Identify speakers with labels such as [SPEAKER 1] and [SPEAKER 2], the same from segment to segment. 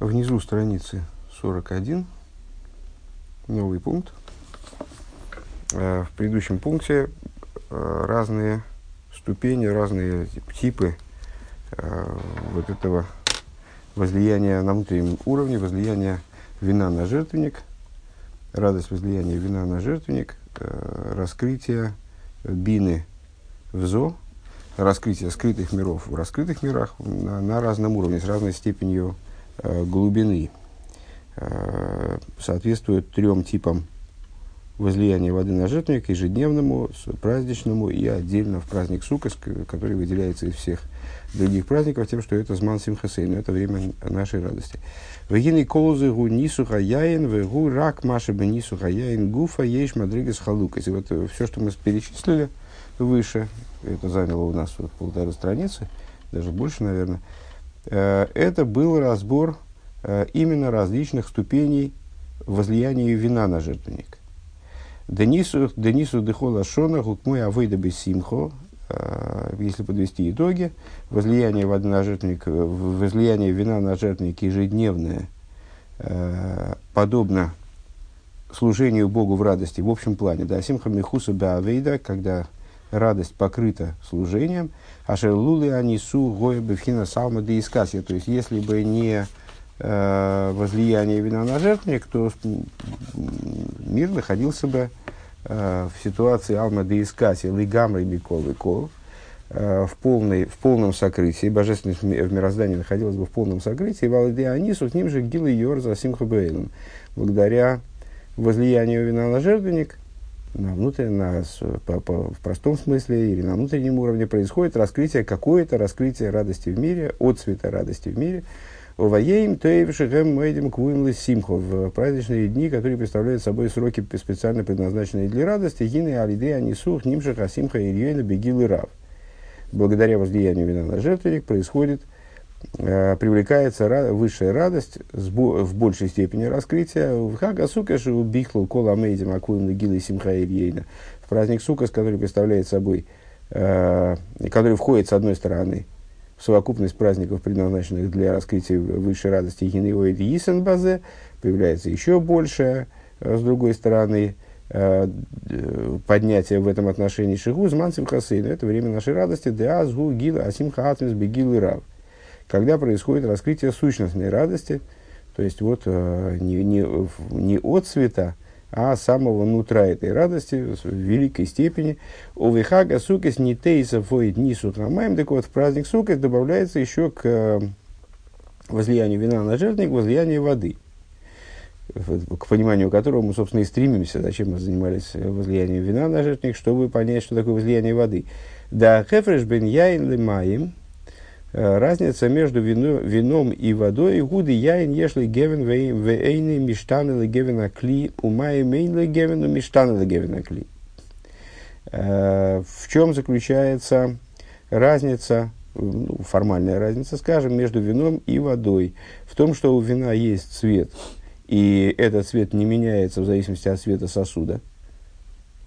[SPEAKER 1] Внизу страницы 41, новый пункт. Э, в предыдущем пункте э, разные ступени, разные типы э, вот этого возлияния на внутреннем уровне, возлияния вина на жертвенник, радость возлияния вина на жертвенник, раскрытие бины в зо, раскрытие скрытых миров в раскрытых мирах на, на разном уровне, с разной степенью глубины э, соответствует трем типам возлияния воды на жертвенник, ежедневному, праздничному и отдельно в праздник Сукас, который выделяется из всех других праздников тем, что это зман симхасейн, это время нашей радости. Вегины колозы гу нисуха яин, вегу рак маши бы нисуха яин, гуфа ейш мадригас халукас. И вот э, все, что мы перечислили выше, это заняло у нас вот полторы страницы, даже больше, наверное, Э, это был разбор э, именно различных ступеней возлияния вина на жертвенник. Денису, Денису Дехола Шона Гукмой Авейда Бессимхо, э, если подвести итоги, возлияние воды на жертвенник, возлияние вина на жертвенник ежедневное, подобно служению Богу в радости в общем плане. Да, Симха Михуса Беавейда, когда радость покрыта служением, а шерлулы они су гоя бифхина салма да искасия. То есть, если бы не э, возлияние вина на жертвенник, то мир находился бы э, в ситуации алма да искасия, лигамры микол и кол, э, в, полной, в полном сокрытии, божественность в мироздании находилась бы в полном сокрытии, валады анису, к ним же гилы йор за. Благодаря возлиянию вина на жертвенник, на внутреннем, на, по, по, в простом смысле или на внутреннем уровне происходит раскрытие, какое-то раскрытие радости в мире, от цвета радости в мире. Оваеем тейвшихем мэйдем квуим симхо в праздничные дни, которые представляют собой сроки, специально предназначенные для радости, гины алиды анисух нимших асимха ирьена бегил и рав. Благодаря возлиянию вина на жертвенник происходит – Э, привлекается высшая радость в большей степени раскрытия в Хага Сукаш у Бихлу Кола Мейдим Акуим Нагилы Симха Ильейна. В праздник Сукас, который представляет собой, э, который входит с одной стороны в совокупность праздников, предназначенных для раскрытия высшей радости Гинеоид Исен Базе, появляется еще большее, э, с другой стороны, поднятие в этом отношении Шигу, Зман Симхасейна. Это время нашей радости, Деазгу Гила Асимха Атмис Бегил и Рав когда происходит раскрытие сущностной радости, то есть вот э, не, не, не от цвета, а самого нутра этой радости в великой степени. ובחג הסוכות ניתוסף עוד ניסוך המים, так вот в праздник Сукес добавляется еще к э, возлиянию вина на жертвенник возлияние воды, к пониманию которого мы, собственно, и стремимся, зачем мы занимались возлиянием вина на жертвенник, чтобы понять, что такое возлияние воды. Да, הפרש בין יין למים, разница между вино, вином и водой. הוא דיין יש לו גוון ואינו משתנה בגוון הכלי, ומים אין גוון משתנה בגוון הכלי. Э, в чем заключается разница, ну, формальная разница, скажем, между вином и водой? В том, что у вина есть цвет, и этот цвет не меняется в зависимости от цвета сосуда.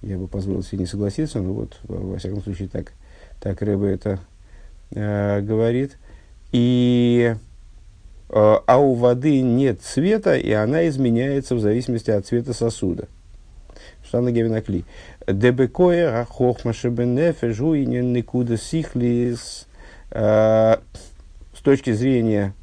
[SPEAKER 1] Я бы позволил себе не согласиться, но вот, во всяком случае, так, так Рэбе это э, говорит, и, э, а у воды нет цвета, и она изменяется в зависимости от цвета сосуда. Штана Гевинакли. Дебекоя хохма шебенефе жуинен никуда сихлис. Э, с точки зрения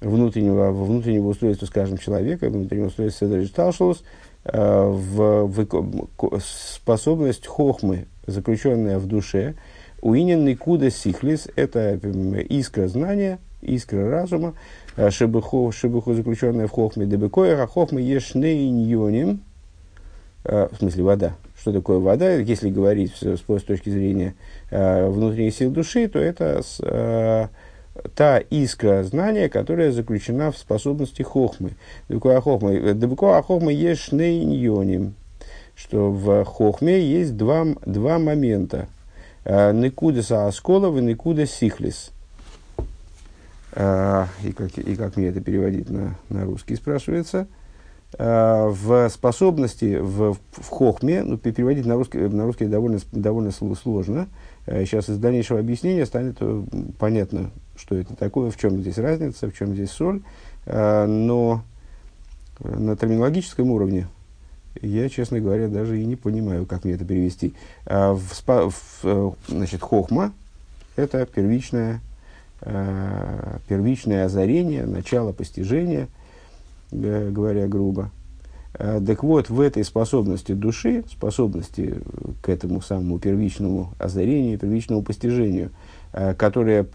[SPEAKER 1] внутреннего, внутреннего устройства, скажем, человека, внутреннего устройства Седричталшус, э, в, в, способность хохмы, заключенная в душе, Уинен Никуда Сихлис – это искра знания, искра разума, э, шебуху, шебуху заключенная в хохме дебекоя, а хохма ешнейньоним, э, в смысле вода. Что такое вода? Если говорить с, с, точки зрения э, внутренних сил души, то это с, э, та искра знания, которая заключена в способности хохмы. Дебекоя хохмы. Дебекоя хохмы ешнейньоним. Что в хохме есть два, два момента – Э, Никудеса Аскола в Никуда Сихлис. Э, и как, и как мне это переводить на, на русский, спрашивается. Э, в способности, в, в хохме, ну, переводить на русский, на русский довольно, довольно сложно. Сейчас из дальнейшего объяснения станет понятно, что это такое, в чем здесь разница, в чем здесь соль. но на терминологическом уровне я, честно говоря, даже и не понимаю, как мне это перевести. В, в, значит, хохма – это первичное, первичное озарение, начало постижения, говоря грубо – Э, так вот, в этой способности души, способности к этому самому первичному озарению, первичному постижению, э, которое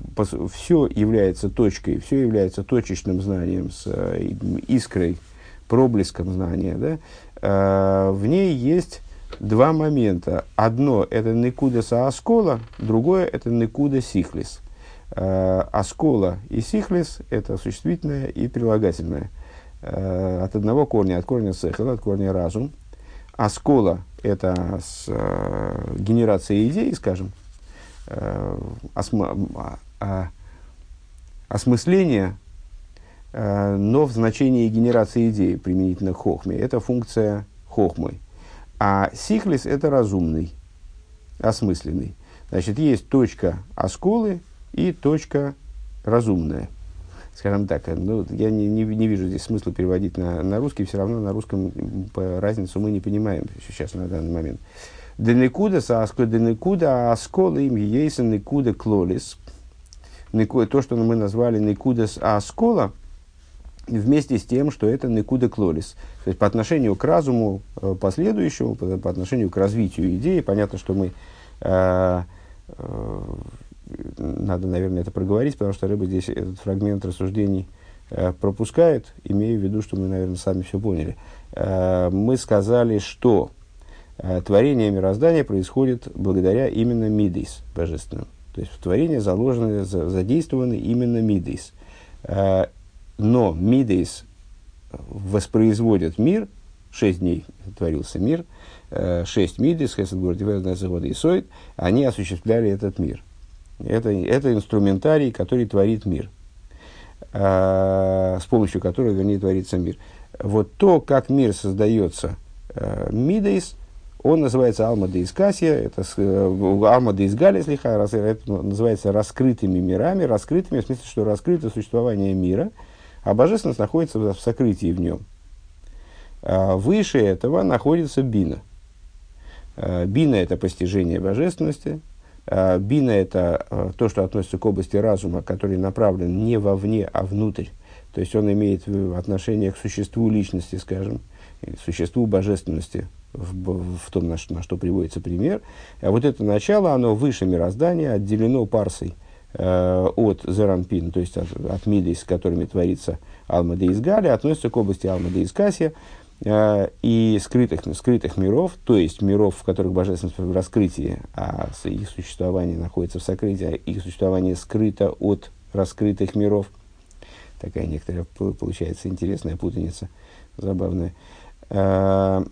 [SPEAKER 1] все является точкой, все является точечным знанием с э, искрой, проблеском знания, да, в ней есть два момента. Одно – это некуда сааскола, другое – это некуда сихлис. Аскола и сихлис – это существительное и прилагательное – Э, от одного корня, от корня сехел, от корня разум. А скола – это с, э, генерация идей, скажем, э, осма, э, осмысление, э, но в значении генерации идей применительно к хохме. Это функция хохмы. А сихлис – это разумный, осмысленный. Значит, есть точка осколы и точка разумная – скажем так, ну, я не, не, не вижу здесь смысла переводить на, на русский, все равно на руском по разницу мы не понимаем сейчас на данный момент. Денекуда саско, денекуда аскола им ейсен некуда клолис. То, что мы назвали некуда аскола, вместе с тем, что это некуда клолис. То есть по отношению к разуму э, последующему, по, отношению к развитию идеи, понятно, что мы э, э, надо, наверное, это проговорить, потому что рыба здесь этот фрагмент рассуждений э, пропускает, имея в виду, что мы, наверное, сами все поняли. Э, мы сказали, что э, творение мироздания происходит благодаря именно мидейс божественным. То есть в творение заложены, за, задействованы именно мидейс. Э, но мидейс воспроизводит мир, шесть дней творился мир, э, шесть мидейс, хесед город и Сойд, они осуществляли этот мир – это, это инструментарий, который творит мир, э, с помощью которого, вернее, творится мир. Вот то, как мир создается э, мидейс, он называется Алма де Искасия, это э, Алма де Изгалис это называется раскрытыми мирами, раскрытыми, в смысле, что раскрыто существование мира, а божественность находится в сокрытии в нем. А выше этого находится бина. Э, бина – это постижение божественности, Э, бина – это э, то, что относится к области разума, который направлен не вовне, а внутрь. То есть он имеет отношение к существу личности, скажем, существу божественности, в, в том, на что, на что приводится пример. А вот это начало, оно выше мироздания, отделено парсой э, от Зеранпин, то есть от, от Мидей, с которыми творится Алма де Изгали, относится к области Алма де Искасия, Э, и скрытых, скрытых миров, то есть миров, в которых божественность в раскрытии, а их существование находится в сокрытии, а их существование скрыто от раскрытых миров. Такая некоторая получается интересная путаница, забавная. Э,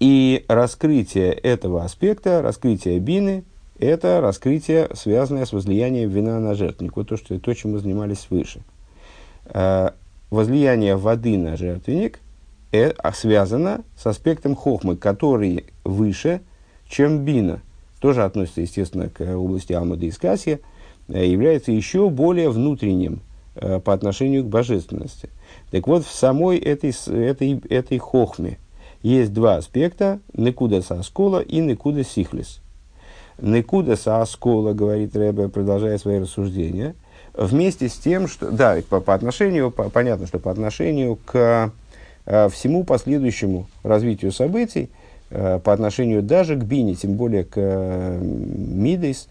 [SPEAKER 1] и раскрытие этого аспекта, раскрытие бины, это раскрытие, связанное с возлиянием вина на жертвенник. То, что, то чем мы занимались выше. Э, возлияние воды на жертвенник – э, связано с аспектом хохмы, который выше, чем бина. Тоже относится, естественно, к области Алмады и Скасия, э, является еще более внутренним по отношению к божественности. Так вот, в самой этой, этой, этой хохме есть два аспекта – некуда сааскола и некуда сихлис. Некуда сааскола, говорит Рэбе, продолжая свои рассуждения, вместе с тем, что, да, по, по отношению, по, понятно, что по отношению к Э, всему последующему развитию событий э, по отношению даже к Бине, тем более к э, Мидейс,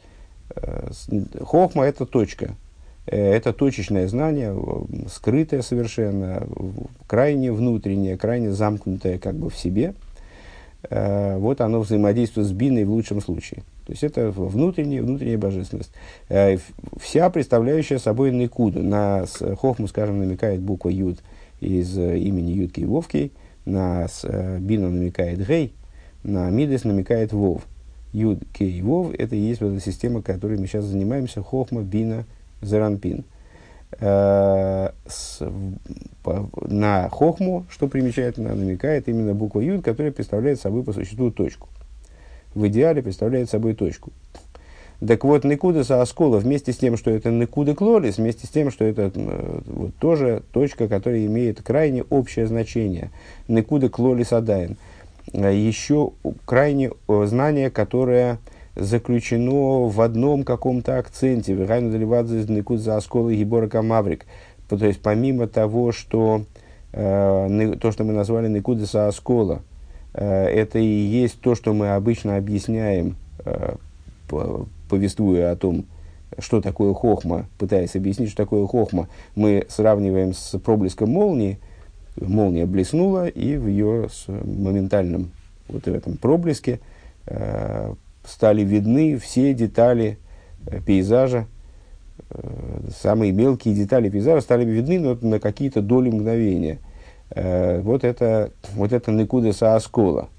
[SPEAKER 1] Хохма – это точка. Это точечное знание, скрытое совершенно, крайне внутреннее, крайне замкнутое как бы в себе. Вот оно взаимодействует с биной в лучшем случае. То есть это внутренняя, внутренняя божественность. Вся представляющая собой Никуду. На Хохму, скажем, намекает буква Юд – из э, имени Ютки и Вовки, на э, Бину намекает Гей, на Мидес намекает Вов. Юд, Кей, Вов – это и есть вот эта система, которой мы сейчас занимаемся, Хохма, Бина, Заранпин. Э, на Хохму, что примечательно, намекает именно буква Юд, которая представляет собой по существу точку. В идеале представляет собой точку. Так вот, Никуда Сааскола, вместе с тем, что это Никуда Клолис, вместе с тем, что это э, вот, тоже точка, которая имеет крайне общее значение. Никуда Клолис Адайн. Э, еще крайне э, знание, которое заключено в одном каком-то акценте. Вирайну Деливадзе Никуда Сааскола Гибора Камаврик. То есть, помимо того, что э, то, что мы назвали Никуда Сааскола, э, это и есть то, что мы обычно объясняем э, повествуя о том, что такое хохма, пытаясь объяснить, что такое хохма, мы сравниваем с проблеском молнии. Молния блеснула, и в ее моментальном вот в этом проблеске э, стали видны все детали э, пейзажа, э, самые мелкие детали пейзажа стали видны но на какие-то доли мгновения. Э, вот это, вот это Никуда Сааскола.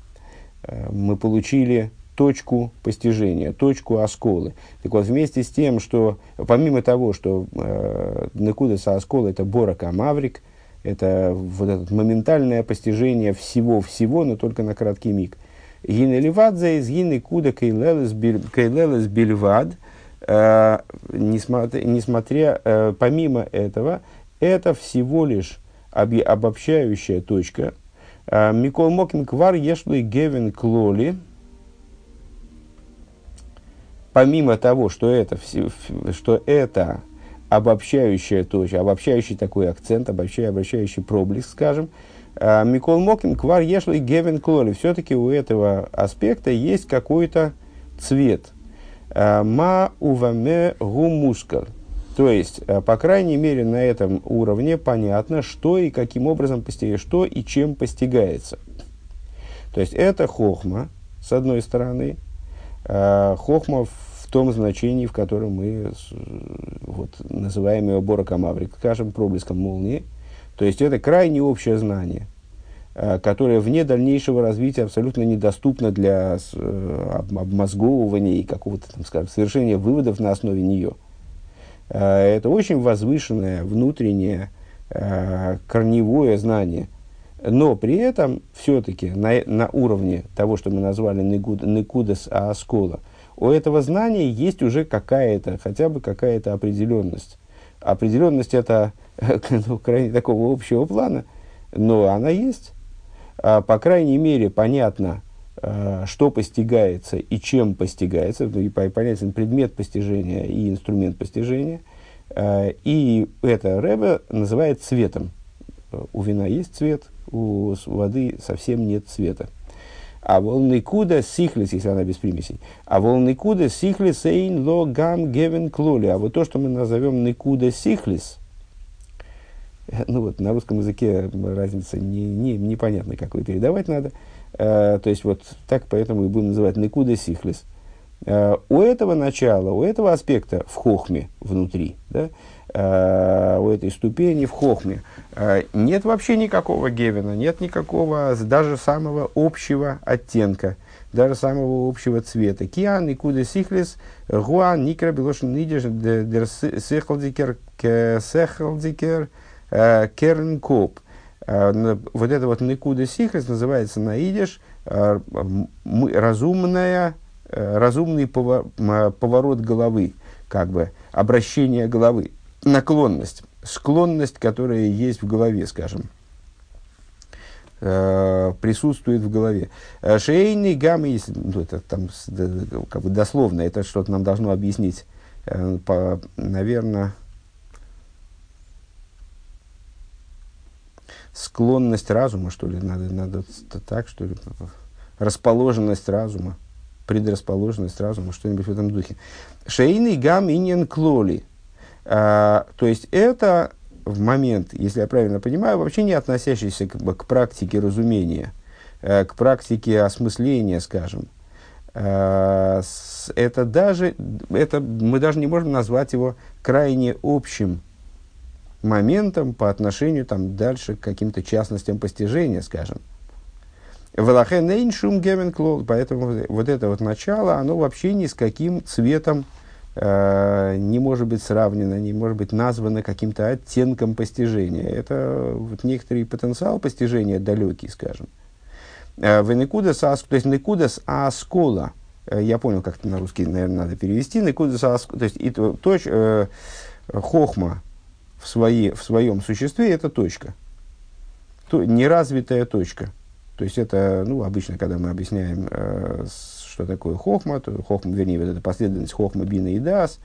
[SPEAKER 1] Э, мы получили точку постижения, точку осколы. Так вот, вместе с тем, что помимо того, что э, Некудеса оскола это Борака Маврик, это вот это моментальное постижение всего-всего, но только на краткий миг. Ливадзе из гины куда кейлелес бильвад, э, несмотря, помимо этого, это всего лишь обобщающая точка. Э, Микол Мокин Квар Ешлый Гевен Клоли, помимо того, что это, что это обобщающая точка, обобщающий такой акцент, обобщающий, обобщающий проблеск, скажем, а, Микол Мокин, Квар Ешли Гевен Клоли, все-таки у этого аспекта есть какой-то цвет. А, ма уваме гумускар. То есть, а, по крайней мере, на этом уровне понятно, что и каким образом постигается, что и чем постигается. То есть, это хохма, с одной стороны, Э, хохма в том значении, в котором мы вот, называем его борокамаврик, скажем, проблеском молнии. То есть это крайне общее знание, э, которое вне дальнейшего развития абсолютно недоступно для э, обмозговывания и какого-то, там, скажем, совершения выводов на основе нее. Это очень возвышенное, внутреннее, корневое знание – но при этом все-таки на, на уровне того, что мы назвали Некудес Ааскола, у этого знания есть уже какая-то, хотя бы какая-то определенность. Определенность это ну, крайне такого общего плана, но она есть. А, по крайней мере, понятно, что постигается и чем постигается, ну, и понятен предмет постижения и инструмент постижения. А, и это Рэбе называет цветом. У вина есть цвет, у воды совсем нет цвета. А волны куда сихлис, если она без примесей. А волны куда сихлис эйн ло гам гевен клоли. А вот то, что мы назовем никуда сихлис, ну вот на русском языке разница не, не, непонятна, как ее передавать надо. Э, то есть вот так поэтому и будем называть никуда сихлис. Э, у этого начала, у этого аспекта в хохме внутри, да, э, у этой ступени в хохме, нет вообще никакого Гевина, нет никакого даже самого общего оттенка, даже самого общего цвета. Киан и куда сихлис, гуан, никра, белошин, нидиш, дер э, кернкоп. Э, вот это вот никуда сихлис называется на идиш разумная, разумный поворот головы, как бы обращение головы, наклонность склонность, которая есть в голове, скажем, э, присутствует в голове. Э, шейный гамма, если, ну, это там как бы дословно, это что-то нам должно объяснить, э, по, наверное, склонность разума, что ли, надо, надо так, что ли, расположенность разума, предрасположенность разума, что-нибудь в этом духе. Шейный гам иньян клоли – а, то есть это в момент, если я правильно понимаю, вообще не относящийся к, к практике разумения, э, к практике осмысления, скажем. Э, это даже, это, мы даже не можем назвать его крайне общим моментом по отношению там, дальше к каким-то частностям постижения, скажем. Поэтому вот это вот начало, оно вообще ни с каким цветом Э, не может быть сравнено, не может быть названо каким-то оттенком постижения. Это вот некоторый потенциал постижения далекий, скажем. Э, в Никудас, то есть Никудас Аскола, я понял, как это на русский, наверное, надо перевести, Никудас Аскола, то есть и, точ, э, хохма в, свои, в своем существе это точка. То, неразвитая точка. То есть это, ну, обычно, когда мы объясняем, э, что такое хохма, то хохма, вернее, вот эта последовательность хохма, бина и дас,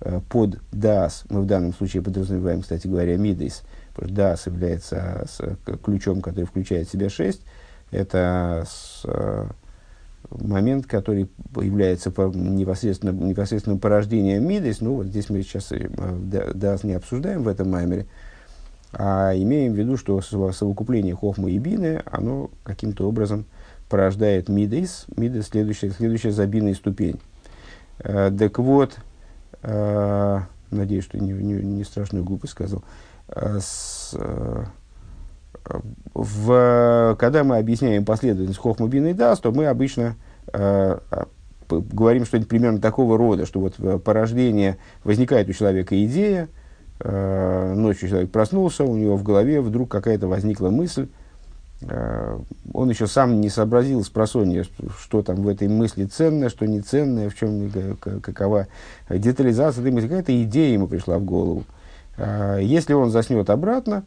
[SPEAKER 1] э, под дас, мы в данном случае подразумеваем, кстати говоря, мидейс, потому что дас является с, ключом, который включает в себя шесть, это с, э, момент, который является непосредственно, непосредственным порождением Мидес, ну вот здесь мы сейчас э, Дас не обсуждаем в этом маймере, а имеем в виду, что совокупление Хохма и Бины, оно каким-то образом порождает Мидес, Мидес следующая, следующая за Биной ступень. Э, так вот, э, надеюсь, что не, не, не страшную глупость сказал, с, в, когда мы объясняем последовательность Хохма Бин и Дас, то мы обычно э, говорим что-нибудь примерно такого рода, что вот э, порождение, возникает у человека идея, э, ночью человек проснулся, у него в голове вдруг какая-то возникла мысль, э, он еще сам не сообразил с просонья, что там в этой мысли ценное, что не ценное, в чем, какова детализация этой мысли, какая-то идея ему пришла в голову. Э, если он заснет обратно,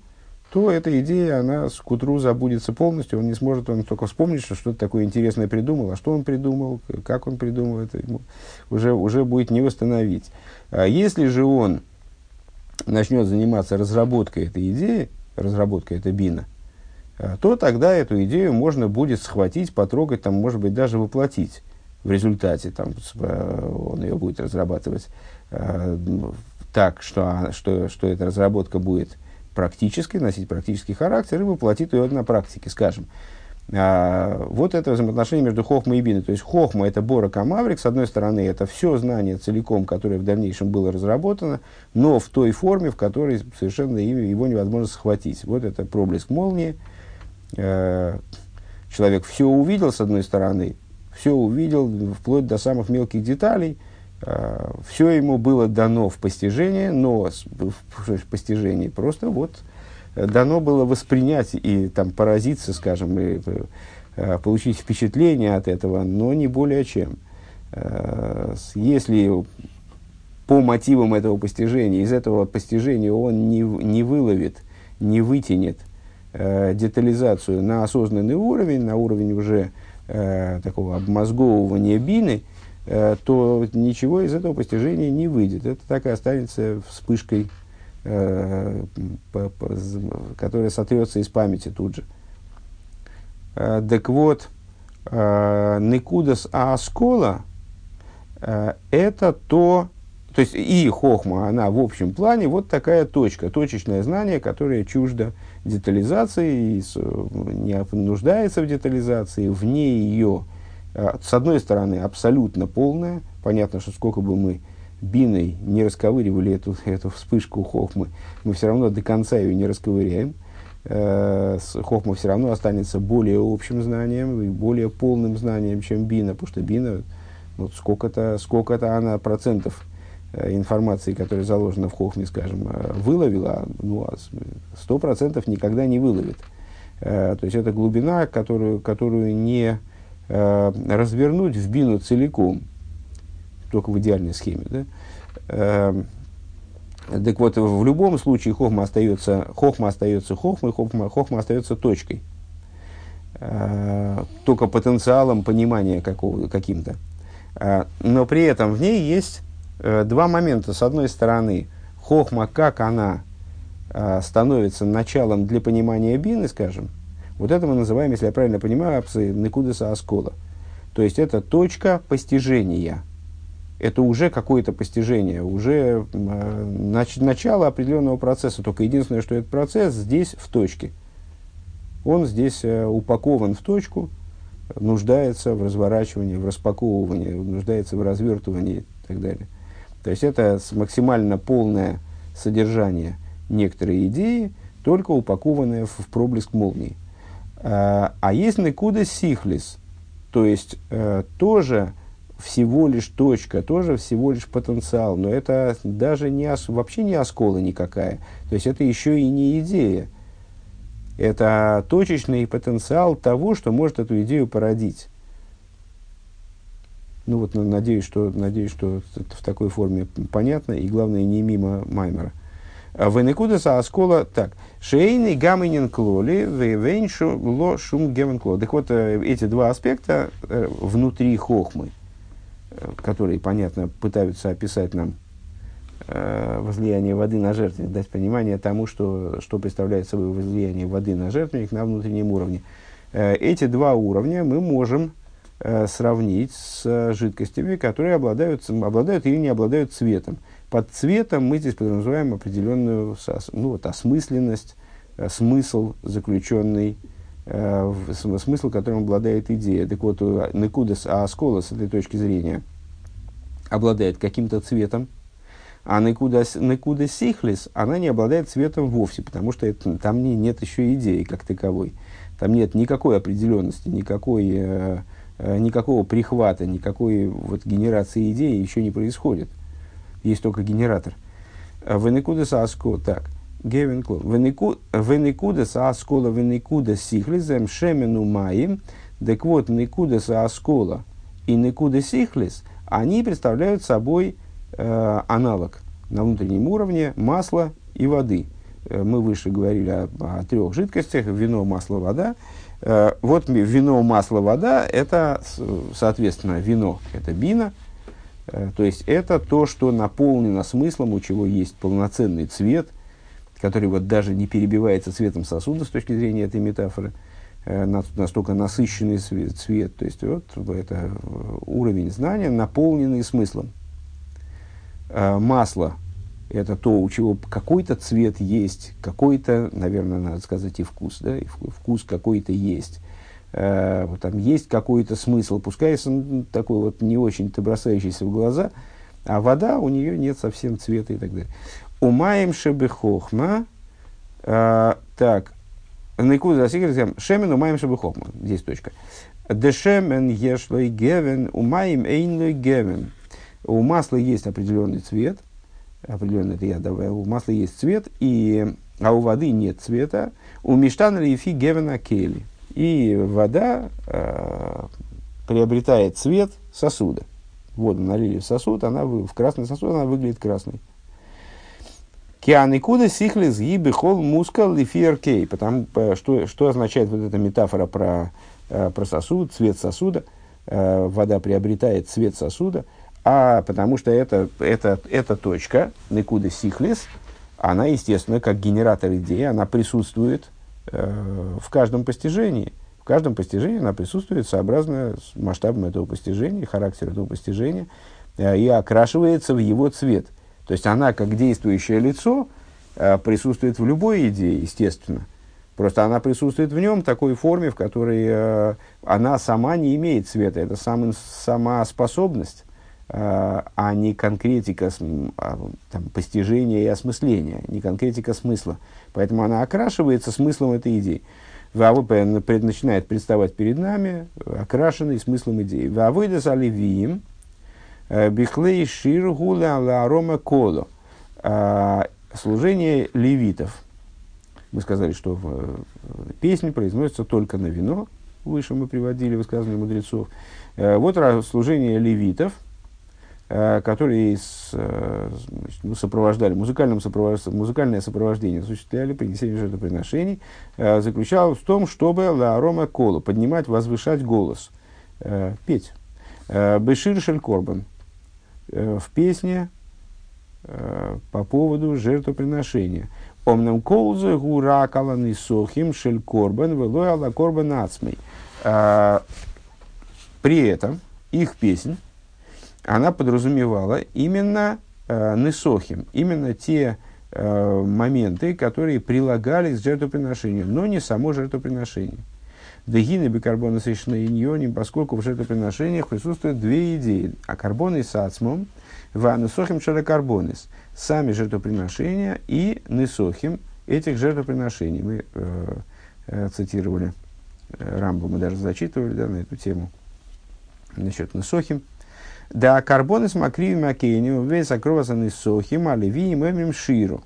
[SPEAKER 1] то эта идея, она к утру забудется полностью, он не сможет, он только вспомнить, что что-то такое интересное придумал, а что он придумал, как он придумал, это ему уже, уже будет не восстановить. А если же он начнет заниматься разработкой этой идеи, разработкой этой бина, а, то тогда эту идею можно будет схватить, потрогать, там, может быть, даже воплотить. В результате там, а, он ее будет разрабатывать так, что, что, что эта разработка будет практической, носить практический характер и воплотит ее на практике, скажем. А, вот это взаимоотношение между хохмой и биной. То есть хохма – это бора камаврик, с одной стороны, это все знание целиком, которое в дальнейшем было разработано, но в той форме, в которой совершенно его невозможно схватить. Вот это проблеск молнии. А, человек все увидел, с одной стороны, все увидел, вплоть до самых мелких деталей – все ему было дано в постижение, но в постижении просто вот э, дано было воспринять и там поразиться, скажем, и э, получить впечатление от этого, но не более чем. Если по мотивам этого постижения, из этого постижения он не, не выловит, не вытянет детализацию на осознанный уровень, на уровень уже такого обмозговывания бины – Э, то ничего из этого постижения не выйдет. Это так и останется вспышкой, э, которая сотрется из памяти тут же. Э, так вот, Никудас Аскола – это то, то есть и хохма, она в общем плане вот такая точка, точечное знание, которое чуждо детализации, не нуждается в детализации, вне ее – Э, с одной стороны, абсолютно полная. Понятно, что сколько бы мы биной не расковыривали эту, эту вспышку хохмы, мы все равно до конца ее не расковыряем. Э, хохма все равно останется более общим знанием и более полным знанием, чем бина, потому что бина, вот сколько-то, сколько-то она процентов э, информации, которая заложена в хохме, скажем, выловила, ну, а сто процентов никогда не выловит. То есть это глубина, которую, которую не, э, развернуть в бину целиком, только в идеальной схеме, да, э, так вот, в любом случае хохма остается, хохма остается хохмой, хохма, хохма остается точкой. Э, только потенциалом понимания какого, каким-то. Но при этом в ней есть два момента. С одной стороны, хохма, как она становится началом для понимания бины, скажем, вот это мы называем, если я правильно понимаю, Некудеса Аскола. То есть это точка постижения. Это уже какое-то постижение, уже э, нач- начало определенного процесса. Только единственное, что этот процесс здесь в точке. Он здесь э, упакован в точку, нуждается в разворачивании, в распаковывании, нуждается в развертывании и так далее. То есть это максимально полное содержание некоторой идеи, только упакованное в, проблеск молнии. Э, а есть Некуда Сихлис, то есть э, тоже всего лишь точка, тоже всего лишь потенциал, но это даже не, вообще не оскола никакая, то есть это еще и не идея. Это точечный потенциал того, что может эту идею породить. Ну вот, надеюсь, что, надеюсь, что в такой форме понятно, и главное, не мимо Маймера. Венекудаса Аскола, так, Шейный гаминин клоли, вейншу ло шум гемен кло. Так вот, э, эти два аспекта э, внутри хохмы, э, которые, понятно, пытаются описать нам возлияние воды на жертвенник, дать понимание тому, что, что представляет собой возлияние воды на жертвенник на внутреннем уровне. Эти два уровня мы можем сравнить с жидкостями, которые обладают, обладают или не обладают цветом. Под цветом мы здесь подразумеваем определенную ну, вот, осмысленность, э, смысл заключенный, э, смысл, которым обладает идея. Так вот, Некудес Аскола с этой точки зрения обладает каким-то цветом, а Некуда, Некуда Сихлис, она не обладает цветом вовсе, потому что это, там не, нет еще идеи как таковой. Там нет никакой определенности, никакой, э, э, никакого прихвата, никакой вот, генерации идеи еще не происходит есть только генератор. Веникуда сааско, так, Гевин клон. Веникуда сааскола, веникуда сихлизем, шемену маим. Так вот, никуда сааскола и никуда сихлиз, они представляют собой э, аналог на внутреннем уровне масла и воды. Мы выше говорили о, о трех жидкостях, вино, масло, вода. Э, вот вино, масло, вода, это, соответственно, вино – это бина – то есть это то, что наполнено смыслом, у чего есть полноценный цвет, который вот даже не перебивается цветом сосуда с точки зрения этой метафоры, э, настолько насыщенный цвет. То есть вот это уровень знания, наполненный смыслом. Э, масло – это то, у чего какой-то цвет есть, какой-то, наверное, надо сказать, и вкус, да, и вкус какой-то есть э, там есть какой-то смысл, пускай он такой вот не очень-то бросающийся в глаза, а вода у нее нет совсем цвета и так далее. Умаем шебехохма, э, так, Никуда засигрем, шемен умаем шебехохма, здесь точка. Дешемен ешлой гевен, умаем эйнлой гевен. У масла есть определенный цвет, определенный это я давай, у масла есть цвет, и, а у воды нет цвета. У миштана лифи гевена кели и вода э, приобретает цвет сосуда. Воду налили в сосуд, она в красный сосуд, она выглядит красной. Кианикуда сихлис гибы хол мускал лифиер Потому что, что означает вот эта метафора про, э, про сосуд, цвет сосуда. Э, вода приобретает цвет сосуда. А потому что это, это, эта точка, Никуда Сихлис, она, естественно, как генератор идеи, она присутствует Э, в каждом постижении. В каждом постижении она присутствует сообразно с масштабом этого постижения, характер этого постижения, э, и окрашивается в его цвет. То есть она, как действующее лицо, э, присутствует в любой идее, естественно. Просто она присутствует в нем в такой форме, в которой она сама не имеет цвета. Это сам, сама способность а не конкретика а, там, постижения и осмысления, не конкретика смысла. Поэтому она окрашивается смыслом этой идеи. ВАВП начинает представать перед нами, окрашенный смыслом идеи. ВАВыда заливием, э, бихлей ширгуля ларома коло. Служение левитов. Мы сказали, что песни произносятся только на вино. Выше мы приводили высказывания мудрецов. Э, вот служение левитов – Э, которые с, э, ну, сопровождали, музыкальным сопровож... музыкальное сопровождение осуществляли, принесение жертвоприношений, э, заключалось в том, чтобы ларома колу, поднимать, возвышать голос, петь. Бешир Шель Корбан в песне по поводу жертвоприношения. Омнам колзе гура каланы сохим шель корбан велой корбан ацмей. При этом их песнь она подразумевала именно э, несохим, именно те э, моменты, которые прилагались к жертвоприношению, но не само жертвоприношение. Дегины бикарбона совершенно иньоним, поскольку в жертвоприношениях присутствуют две идеи. А карбоны с ацмом, в несохим шаракарбонис. Сами жертвоприношения и несохим этих жертвоприношений. Мы э, э, цитировали э, Рамбу, мы даже зачитывали да, на эту тему насчет несохим. Да карбоны с макривим акению, весь окровазанный сохим, оливием, эмим ширу.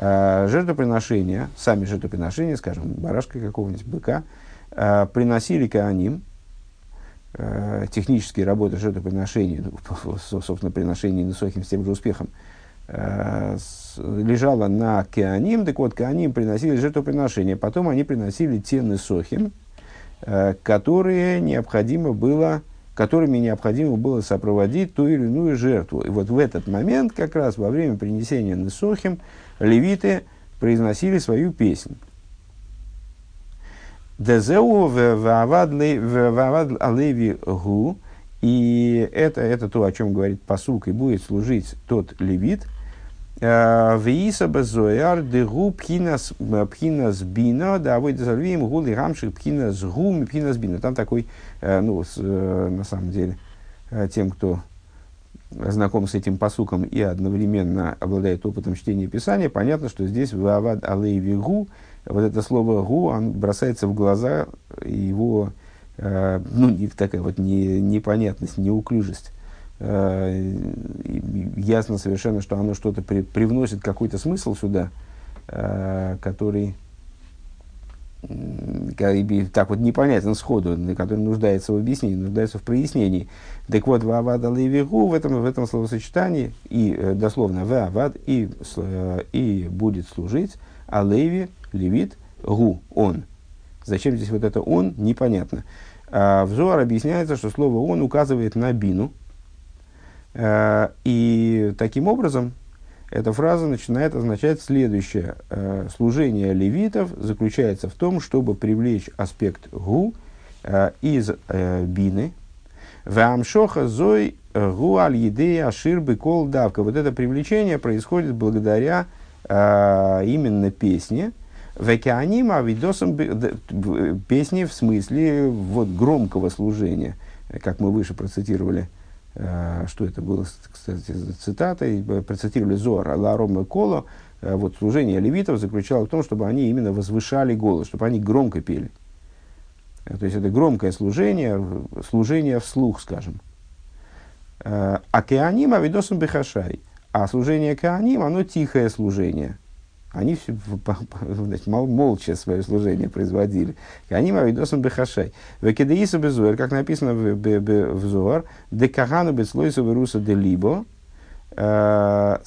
[SPEAKER 1] Э, жертвоприношения, сами жертвоприношения, скажем, барашка какого-нибудь быка, э, приносили кааним, э, технические работы жертвоприношений, ну, собственно, приношений Несохим с тем же успехом, лежала на Кеаним, так вот, Кеаним приносили жертвоприношения, потом они приносили те Несохим, которые необходимо было которыми необходимо было сопроводить ту или иную жертву. И вот в этот момент, как раз во время принесения Несохим, левиты произносили свою песню. Дезеу алеви гу. И это, это то, о чем говорит посук, и будет служить тот левит. Э, Вииса безояр дегу пхинас пхинас бина, да вы дезальвим гули гамших пхинас гу пхинас бина. Там такой, э, ну, с, э, на самом деле, тем, кто знаком с этим посуком и одновременно обладает опытом чтения Писания, понятно, что здесь в Авад Алейви Гу, вот это слово Гу, он бросается в глаза, его, э, ну, такая вот не, непонятность, неуклюжесть. Э, ясно совершенно, что оно что-то при, привносит какой-то смысл сюда, э, который так вот непонятен сходу, который нуждается в объяснении, нуждается в прояснении. Так вот, вавад алейвигу в этом, в этом словосочетании, и э, дословно вавад, и, и будет служить алейви, левит, гу, он. Зачем здесь вот это он, непонятно. А в Зоар объясняется, что слово он указывает на бину, и таким образом эта фраза начинает означать следующее. Э, служение левитов заключается в том, чтобы привлечь аспект гу э, из бины. Вамшоха зой гу аль едея ашир кол давка. Вот это привлечение происходит благодаря именно песне. Векианима видосом песни в смысле вот громкого служения, как мы выше процитировали Э, что это было, кстати, цитатой, э, процитировали Зор, Ларом и Коло, э, вот служение левитов заключалось в том, чтобы они именно возвышали голос, чтобы они громко пели. То есть это громкое служение, служение вслух, скажем. А кеаним авидосом бехашай. А служение кеаним, оно тихое служение – они все, значит, молча свое служение производили. И они мавидосом бехашай. Векедеиса безуэр, как написано в, в, в, Зоар, декагану бецлойса веруса де либо, э,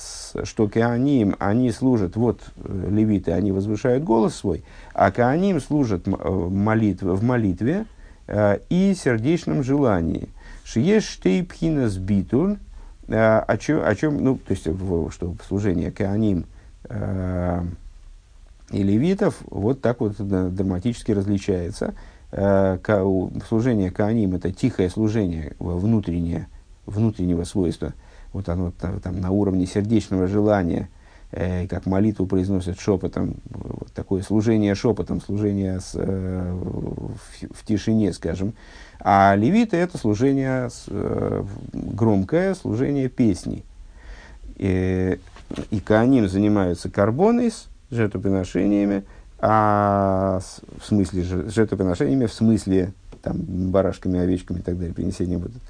[SPEAKER 1] что кааним, они служат, вот э, левиты, они возвышают голос свой, а кааним служат э, молитв, в молитве и сердечном желании. Шиеш штейпхинас битуль, о чем, о чем, ну, то есть, что служение кааним – Э, и левитов вот так вот драматически различается. Э, служение Кааним – это тихое служение внутреннее, внутреннего свойства. Вот оно там на уровне сердечного желания, э, как молитву произносят шепотом, вот такое служение шепотом, служение с, в, тишине, скажем. А левиты – это служение громкое, служение песни. И, и Кааним занимаются карбоной с жертвоприношениями, а в смысле жертвоприношениями, в смысле там, барашками, овечками и так далее, принесения будут.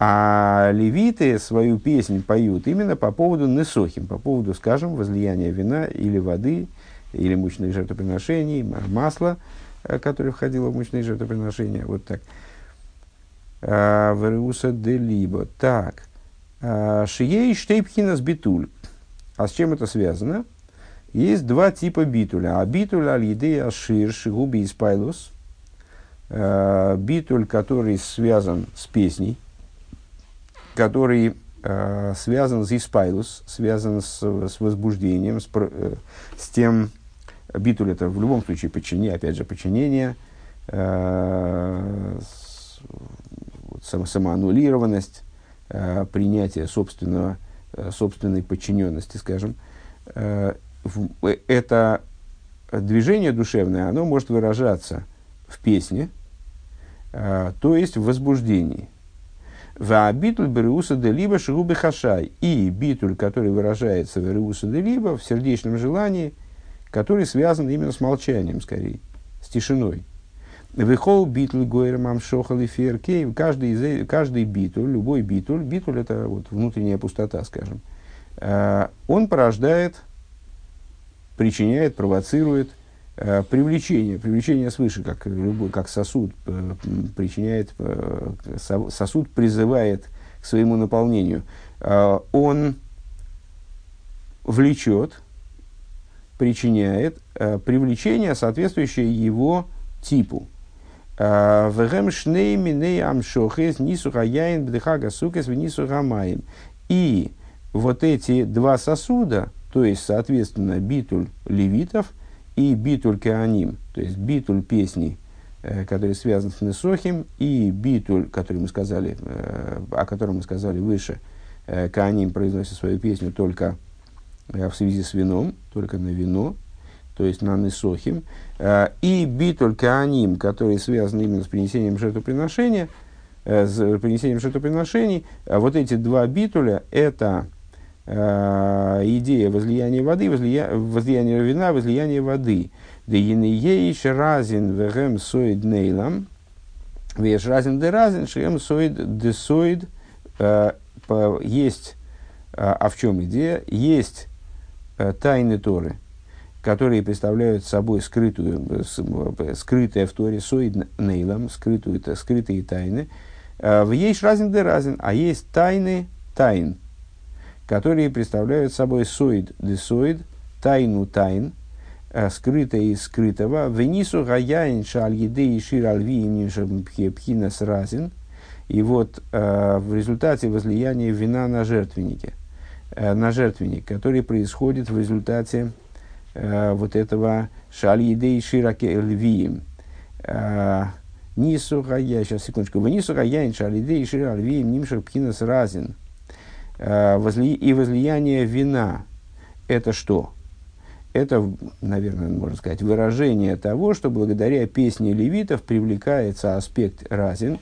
[SPEAKER 1] А левиты свою песнь поют именно по поводу несохим, по поводу, скажем, возлияния вина или воды, или мучных жертвоприношений, масла, э, которое входило в мучные жертвоприношения. Вот так. А, Веруса де либо. Так. А, Шией штейпхинас битуль. А с чем это связано? Есть два типа битуля. А битуль аль-идея шир шигуби испайлус. Э, битуль, который связан с песней, который э, связан с испайлус, связан с, с возбуждением, с, э, с тем, битуль это в любом случае подчинение, опять же, подчинение, э, самоаннулированность, э, принятие собственного собственной подчиненности, скажем, э, э, это движение душевное, оно может выражаться в песне, то есть в возбуждении. В битуль береуса де либо шигубы хашай. И битуль, который выражается в береуса де либо, в сердечном желании, который связан именно с молчанием, скорее, с тишиной. Вихол битуль гойр мамшохал и феркей. Каждый, каждый битуль, любой битуль, битуль это вот внутренняя пустота, скажем, э, он порождает, причиняет, провоцирует Э, привлечение, привлечение свыше, как, любой, как сосуд э, причиняет, сосуд призывает к своему наполнению, он влечет, причиняет привлечение, соответствующее его типу. Вегем шней миней амшохес нисуха яин бдыхага сукес внисуха маем. И вот эти два сосуда, то есть, соответственно, битуль левитов – и битуль кеаним, то есть битуль песни, э, который связан с Несохим, и битуль, который мы сказали, э, о котором мы сказали выше, э, кеаним произносит свою песню только в связи с вином, только на вино, то есть на Несохим, и битуль кеаним, который связан именно с принесением жертвоприношения, с принесением жертвоприношений, вот эти два битуля – это э, идея возлияния воды, возлия, возлияния вина, возлияния воды. Еш разин вегем соид нейлам, веш разин де разин, шем соид де соид. Э, есть, э, а в чем идея? Есть э, тайны Торы, которые представляют собой скрытую, скрытое в Торе соид нейлам, скрытую, скрытые тайны. В есть разин де разин, а есть тайны тайн которые представляют собой соид десоид, тайну тайн, э, скрытое из скрытого, венису гаяин шаль еды и шир альви пхинас разин, и вот э, в результате возлияния вина на жертвеннике, э, на жертвенник, который происходит в результате э, вот этого шаль еды и шираке львием. Э, Нису гая, сейчас секундочку, венису гаяин шаль еды и шир альвием нимшер пхинас разин – Э, и возлияние вина – это что? Это, наверное, можно сказать, выражение того, что благодаря песне левитов привлекается аспект разин,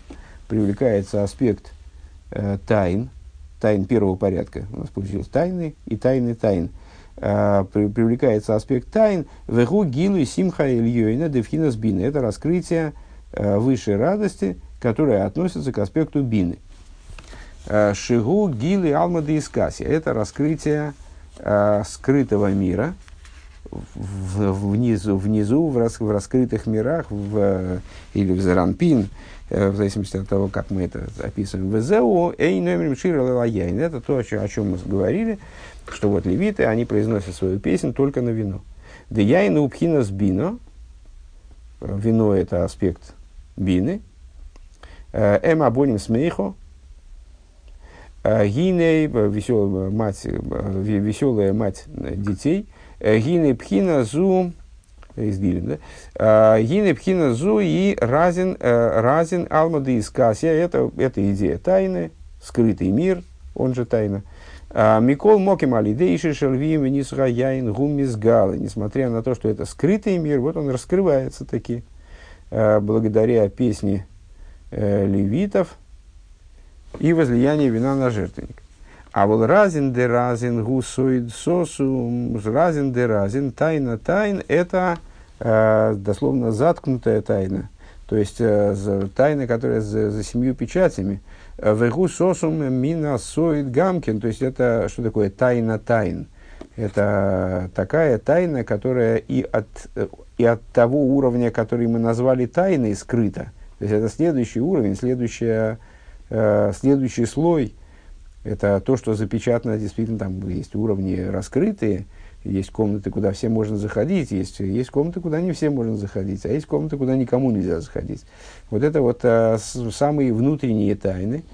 [SPEAKER 1] привлекается аспект э, тайн, тайн первого порядка. У нас получилось тайны и тайны тайн. Э, привлекается аспект тайн. Вегу гилу симха ильёйна девхинас бина. Это раскрытие э, высшей радости, которая относится к аспекту бины. Э, Шигу Гилы Алмады Искаси. Это раскрытие э, скрытого мира в, внизу, внизу в, рас, в раскрытых мирах, в, или в Заранпин, э, в зависимости от того, как мы это описываем. В ЗО Эй номер Это то, о чем мы говорили, что вот левиты, они произносят свою песню только на вино. Да я и наупхина с бино. Вино – это аспект бины. Эм абоним смейхо – Э, Гиней, э, веселая мать, э, веселая мать детей. Гиней пхина зу, изделен, да? Гиней пхина зу и разин, разин алмады из касия. Это, это идея тайны, скрытый мир, он же тайна. Микол Моким Алидейши Шельвим Венисуха Яин Гумис Галы. Несмотря на то, что это скрытый мир, вот он раскрывается таки благодаря песне левитов, и возлияние вина на жертвенник. А вот разин де разин гусоид сосу, разин де разин, тайна тайн, это э, дословно заткнутая тайна. То есть э, тайна, которая за, за семью печатями. Вегу сосум мина соид гамкин. То есть это что такое тайна тайн? Это такая тайна, которая и от, и от того уровня, который мы назвали тайной, скрыта. То есть это следующий уровень, следующая Э, следующий слой – это то, что запечатано, действительно, там есть уровни раскрытые, есть комнаты, куда все можно заходить, есть, есть комнаты, куда не все можно заходить, а есть комнаты, куда никому нельзя заходить. Вот это вот а, с, самые внутренние тайны.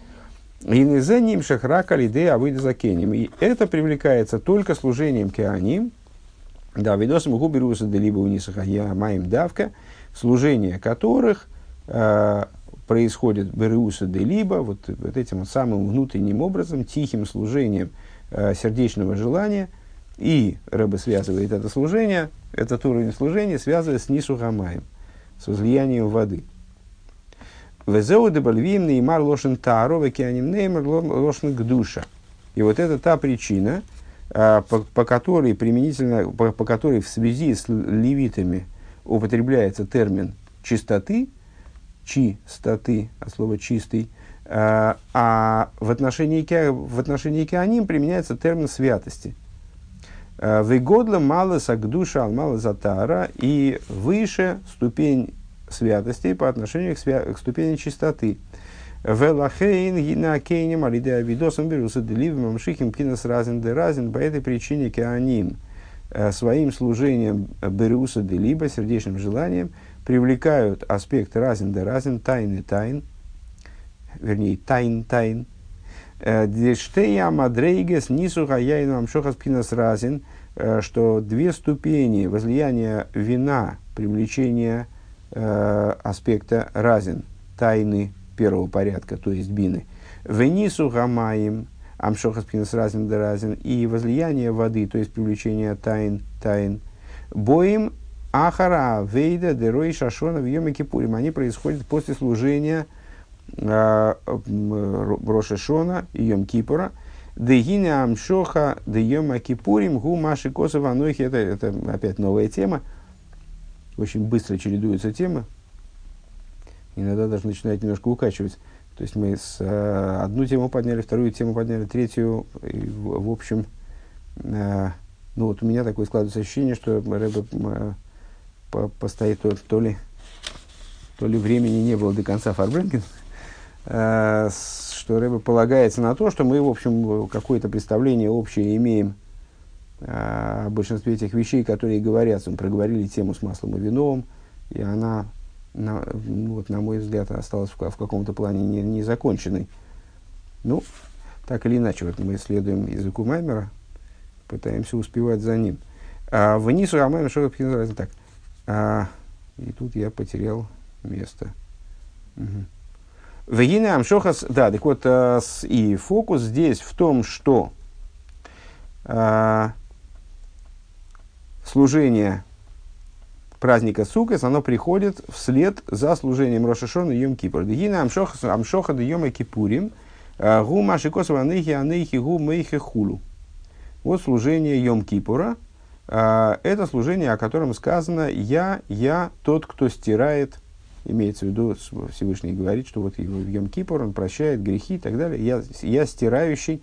[SPEAKER 1] И за ним шахрака лиде авыда закенем. И это привлекается только служением кеаним, да, видосом губеруса да либо унисахая маем давка, служение которых э, происходит Береуса де либо, вот, вот этим вот самым внутренним образом, тихим служением э, сердечного желания, и Рэбе связывает это служение, этот уровень служения связывает с Нисухамаем, с возлиянием воды. Везеу дебальвим неймар лошен таро, векианим неймар лошен гдуша. И вот это та причина, э, по, по которой применительно, по, по которой в связи с левитами употребляется термин чистоты, чистоты, от слова чистый, а, а в отношении, в отношении кеаним применяется термин святости. Выгодла мало сагдуша мало затара и выше ступень святости по отношению к, свя- к ступени чистоты. Велахейн гина кейнем алиде авидосом беруса деливым мшихим кинос разин де разин по этой причине кеаним своим служением беруса делиба, сердечным желанием, привлекают аспект разин де разин, тайны тайн, вернее, тайн тайн, Дештея мадрейгес нису хаяйну амшохас пинас разин, что две ступени возлияния вина, привлечения э, аспекта разин, тайны первого порядка, то есть бины. Венису гамаем, амшохас пинас разин да разин, и возлияние воды, то есть привлечение тайн, тайн. Боим ахара вейда дерой шашона в йоме кипурим. Они происходят после служения э, Роша Шона и Йом Кипура. Дегине амшоха деема кипурим гу маши косова анохи. Это, это опять новая тема. Очень быстро чередуются темы. Иногда даже начинает немножко укачивать. То есть мы с, э, одну тему подняли, вторую тему подняли, третью. И, в, в общем, э, ну вот у меня такое складывается ощущение, что Рэбе э, по, постоит то, то ли то ли времени не было до конца Фарбренген, э, что Рэбе полагается на то, что мы, в общем, какое-то представление общее имеем э, о большинстве этих вещей, которые говорятся. Мы проговорили тему с маслом и вином, и она, на, вот, на мой взгляд, осталась в, в каком-то плане не, не законченной. Ну, так или иначе, вот мы исследуем языку Маймера, пытаемся успевать за ним. А, Вниз Рамайм Шорохов так. А, и тут я потерял место. Угу. Вегина Амшохас, да, так вот, с, и фокус здесь в том, что а, служение праздника Сукас, оно приходит вслед за служением Рошашона и Йом Кипур. Вегина Амшоха да Йома Кипурим, а, гу Машикосова Анейхи Анейхи гу Мейхи Хулу. Вот служение Йом Кипура, это служение, о котором сказано «Я, я тот, кто стирает Имеется в виду, Всевышний говорит, что вот в Йом Кипур он прощает грехи и так далее. Я, я стирающий.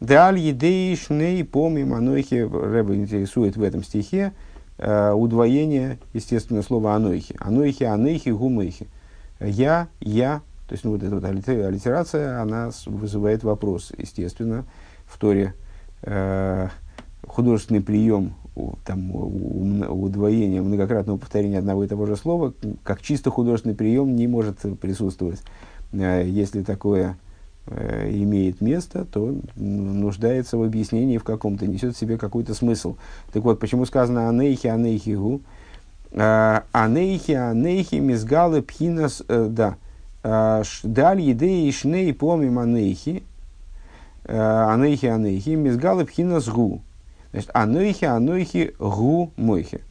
[SPEAKER 1] Даль едеишней поми манойхи. Рэба интересует в этом стихе э, удвоение, естественно, слова анойхи. Анойхи, анейхи, гумейхи. Я, я. То есть, ну, вот эта вот аллитерация, она вызывает вопрос, естественно, в Торе. Э, художественный прием там, удвоения, многократного повторения одного и того же слова, как чисто художественный прием не может присутствовать. Э, если такое э, имеет место, то нуждается в объяснении в каком-то, несет в себе какой-то смысл. Так вот, почему сказано «анейхи анейхигу»? «Э, «Анейхи анейхи мизгалы пхинас...» Да. «Даль едеи шней помим анейхи» «Анейхи анейхи мизгалы пхинас гу» Значит, анойхи, анойхи, гу, мойхи.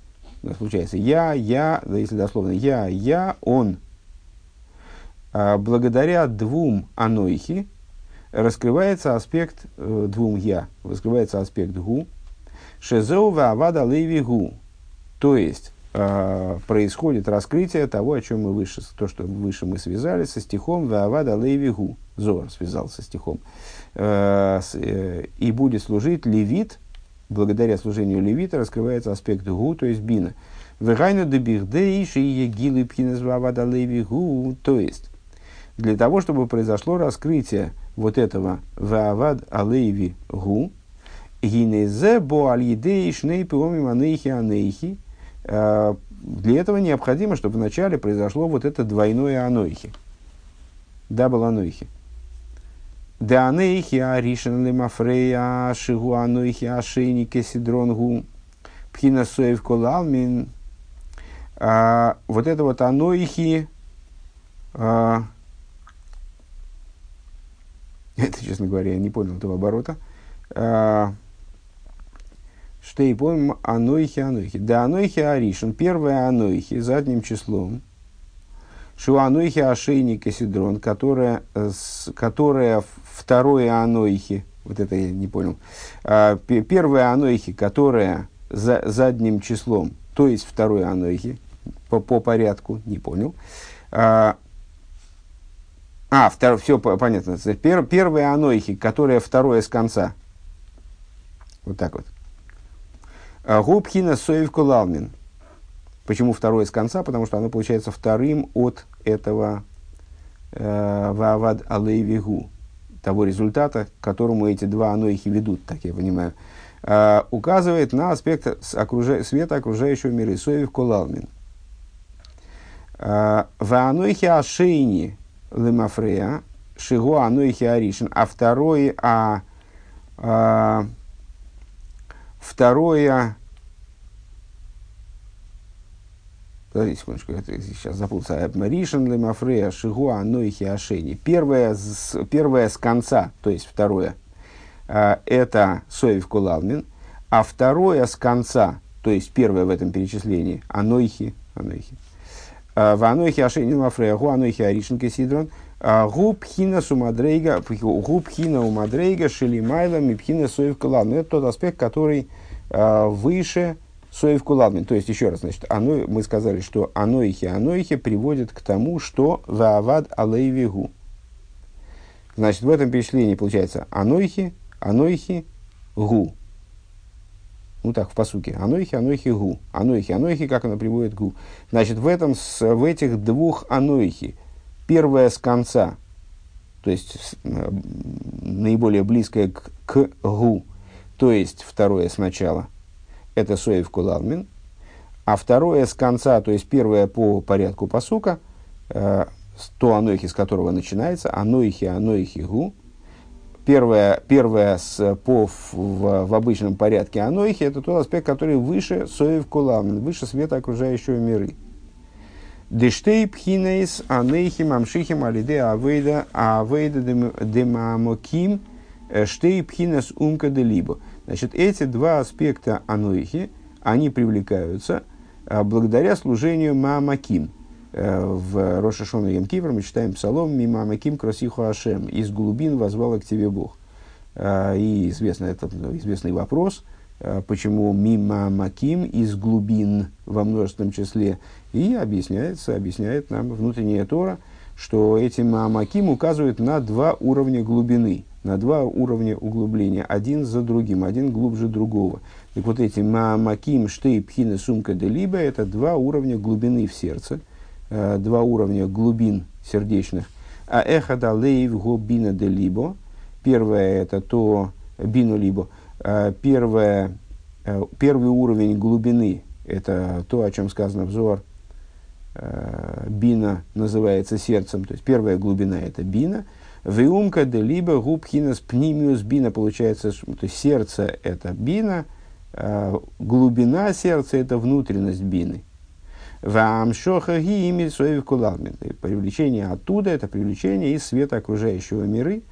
[SPEAKER 1] У нас получается я, я, да, если дословно, я, я, он. А благодаря двум анойхи раскрывается аспект э, двум я, раскрывается аспект гу. Шезеу авада леви гу. То есть, э, происходит раскрытие того, о чем мы выше, то, что выше мы связали со стихом Ваавада Леви Гу. Зор связал со стихом. Э, с, э, и будет служить левит, благодаря служению левита раскрывается аспект гу, то есть бина. Вегайну дебихдейши егилы пхинезвавада леви гу, то есть для того, чтобы произошло раскрытие вот этого ваавад алейви гу, הנה זה בא על ידי שני פעמים אנכי э, для этого необходимо, чтобы вначале произошло вот это двойное אנכי. Double אנכי. דאנכי הראשון למפרע שהוא אנכי השני כסדרן הוא בחינת סובב כל עלמין. А, вот это вот אנכי, а, это, честно говоря, я не понял этого оборота. А, что и помним, анойхи, анойхи. Да анойхи аришен, первое анойхи задним числом – Шуанойхи ошейник и сидрон, которая, которая второе анойхи, вот это я не понял, а, первое анойхи, которая за задним числом, то есть второе анойхи, по, по порядку, не понял. А, а втор, все понятно. Пер, первое анойхи, которое второе с конца. Вот так вот. Губхина соев кулалмин. Почему второе с конца? Потому что оно получается вторым от этого э, вавад алейвигу, того результата, к которому эти два анойхи ведут, так я понимаю, э, указывает на аспект света окружающего мира. Соев кулалмин. Э, в анойхи ашейни лемафрея, шигу анойхи аришин, а второе, а второе, Подождите секундочку, я сейчас запутался. Ришен лемафрея шигуа нойхи ашени. Первое с, первое с конца, то есть второе, а, это соев кулалмин, а второе с конца, то есть первое в этом перечислении, анойхи, анойхи. А, в анойхи ашени лемафрея, гу анойхи аришен кесидрон, а, губ хина сумадрейга, губ хина умадрейга шелимайла мипхина соев кулалмин. Это тот аспект, который выше Соев куладмин. То есть, еще раз, значит, оно, мы сказали, что аноихи аноихи приводит к тому, что ваавад алейвигу. Значит, в этом перечислении получается аноихи, аноихи, гу. Ну так, в посуке. Аноихи, аноихи, гу. Аноихи, аноихи, как она приводит гу. Значит, в, этом, в этих двух аноихи, первое с конца, то есть наиболее близкое к, к гу, то есть второе сначала – это Соев Кулалмин, а второе с конца, то есть первое по порядку посука, э, то анойхи, с которого начинается, анойхи, анойхи гу, первое, первое с, по, в, в, обычном порядке анойхи, это тот аспект, который выше Соев Кулалмин, выше света окружающего миры. Дештей пхинейс анейхи мамшихим алиде авейда авейда демамоким э, штей пхинес умка де либо. Значит, эти два аспекта ануихи, они привлекаются а, благодаря служению Маамаким. Э, в Рошашону Емкивр мы читаем псалом «Мимамаким красиху Ашем» «Из глубин возвал к тебе Бог». Э, и известный, это, известный вопрос, э, почему «Мимамаким» из глубин во множественном числе. И объясняется, объясняет нам внутренняя Тора, что эти «Маамаким» указывают на два уровня глубины – на два уровня углубления, один за другим, один глубже другого. Так вот эти маамаким, штей, пхина, сумка, де либо, это два уровня глубины в сердце, э, два уровня глубин сердечных. А эхада лейв го бина де либо, первое это то, бину либо, э, первое, э, первый уровень глубины, это то, о чем сказано взор, э, бина называется сердцем, то есть первая глубина это бина, Веумка де либо губхинас пнимиус бина, получается, то сердце это бина, а глубина сердца это внутренность бины. Вам шоха ги имеет свои Привлечение оттуда это привлечение из света окружающего миры.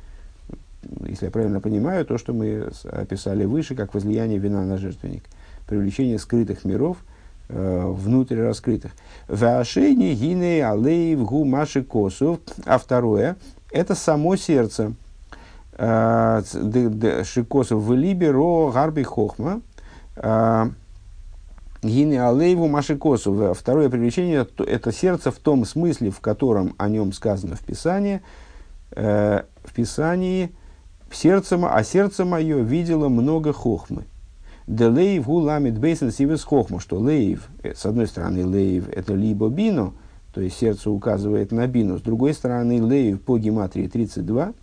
[SPEAKER 1] Если я правильно понимаю, то, что мы описали выше, как возлияние вина на жертвенник. Привлечение скрытых миров э, внутрь раскрытых. Вашени гине алейв гу маши косов. А второе, это само сердце. Э, Шикосов в либеро гарби хохма. Э, Гины алейву машикосу. Второе привлечение – это сердце в том смысле, в котором о нем сказано в Писании. Э, в Писании сердце, а сердце мое видело много хохмы. Де лейв ламит бейсен сивес хохму, что лейв, с одной стороны, лейв – это либо бино, то есть сердце указывает на бину. С другой стороны, лейв по гематрии 32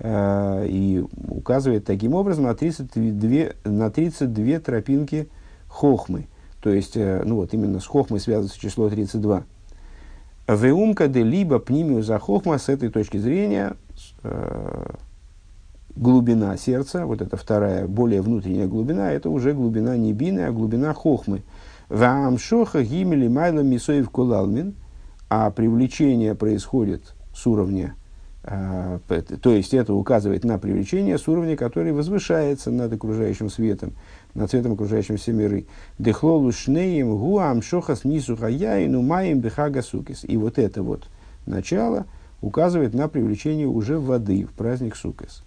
[SPEAKER 1] э, и указывает таким образом на 32, на 32 тропинки хохмы. То есть, э, ну вот именно с хохмой связывается число 32. Веумка де либо пнимию за хохма с этой точки зрения э, глубина сердца, вот эта вторая, более внутренняя глубина, это уже глубина не бины, а глубина хохмы. Ваамшоха гимели майла мисоев кулалмин – а привлечение происходит с уровня, э, то есть это указывает на привлечение с уровня, который возвышается над окружающим светом, над светом окружающимся миры. Дехлолу шнеем гуам шохас нису хаяину маем бехага сукис. И вот это вот начало указывает на привлечение уже воды в праздник сукис.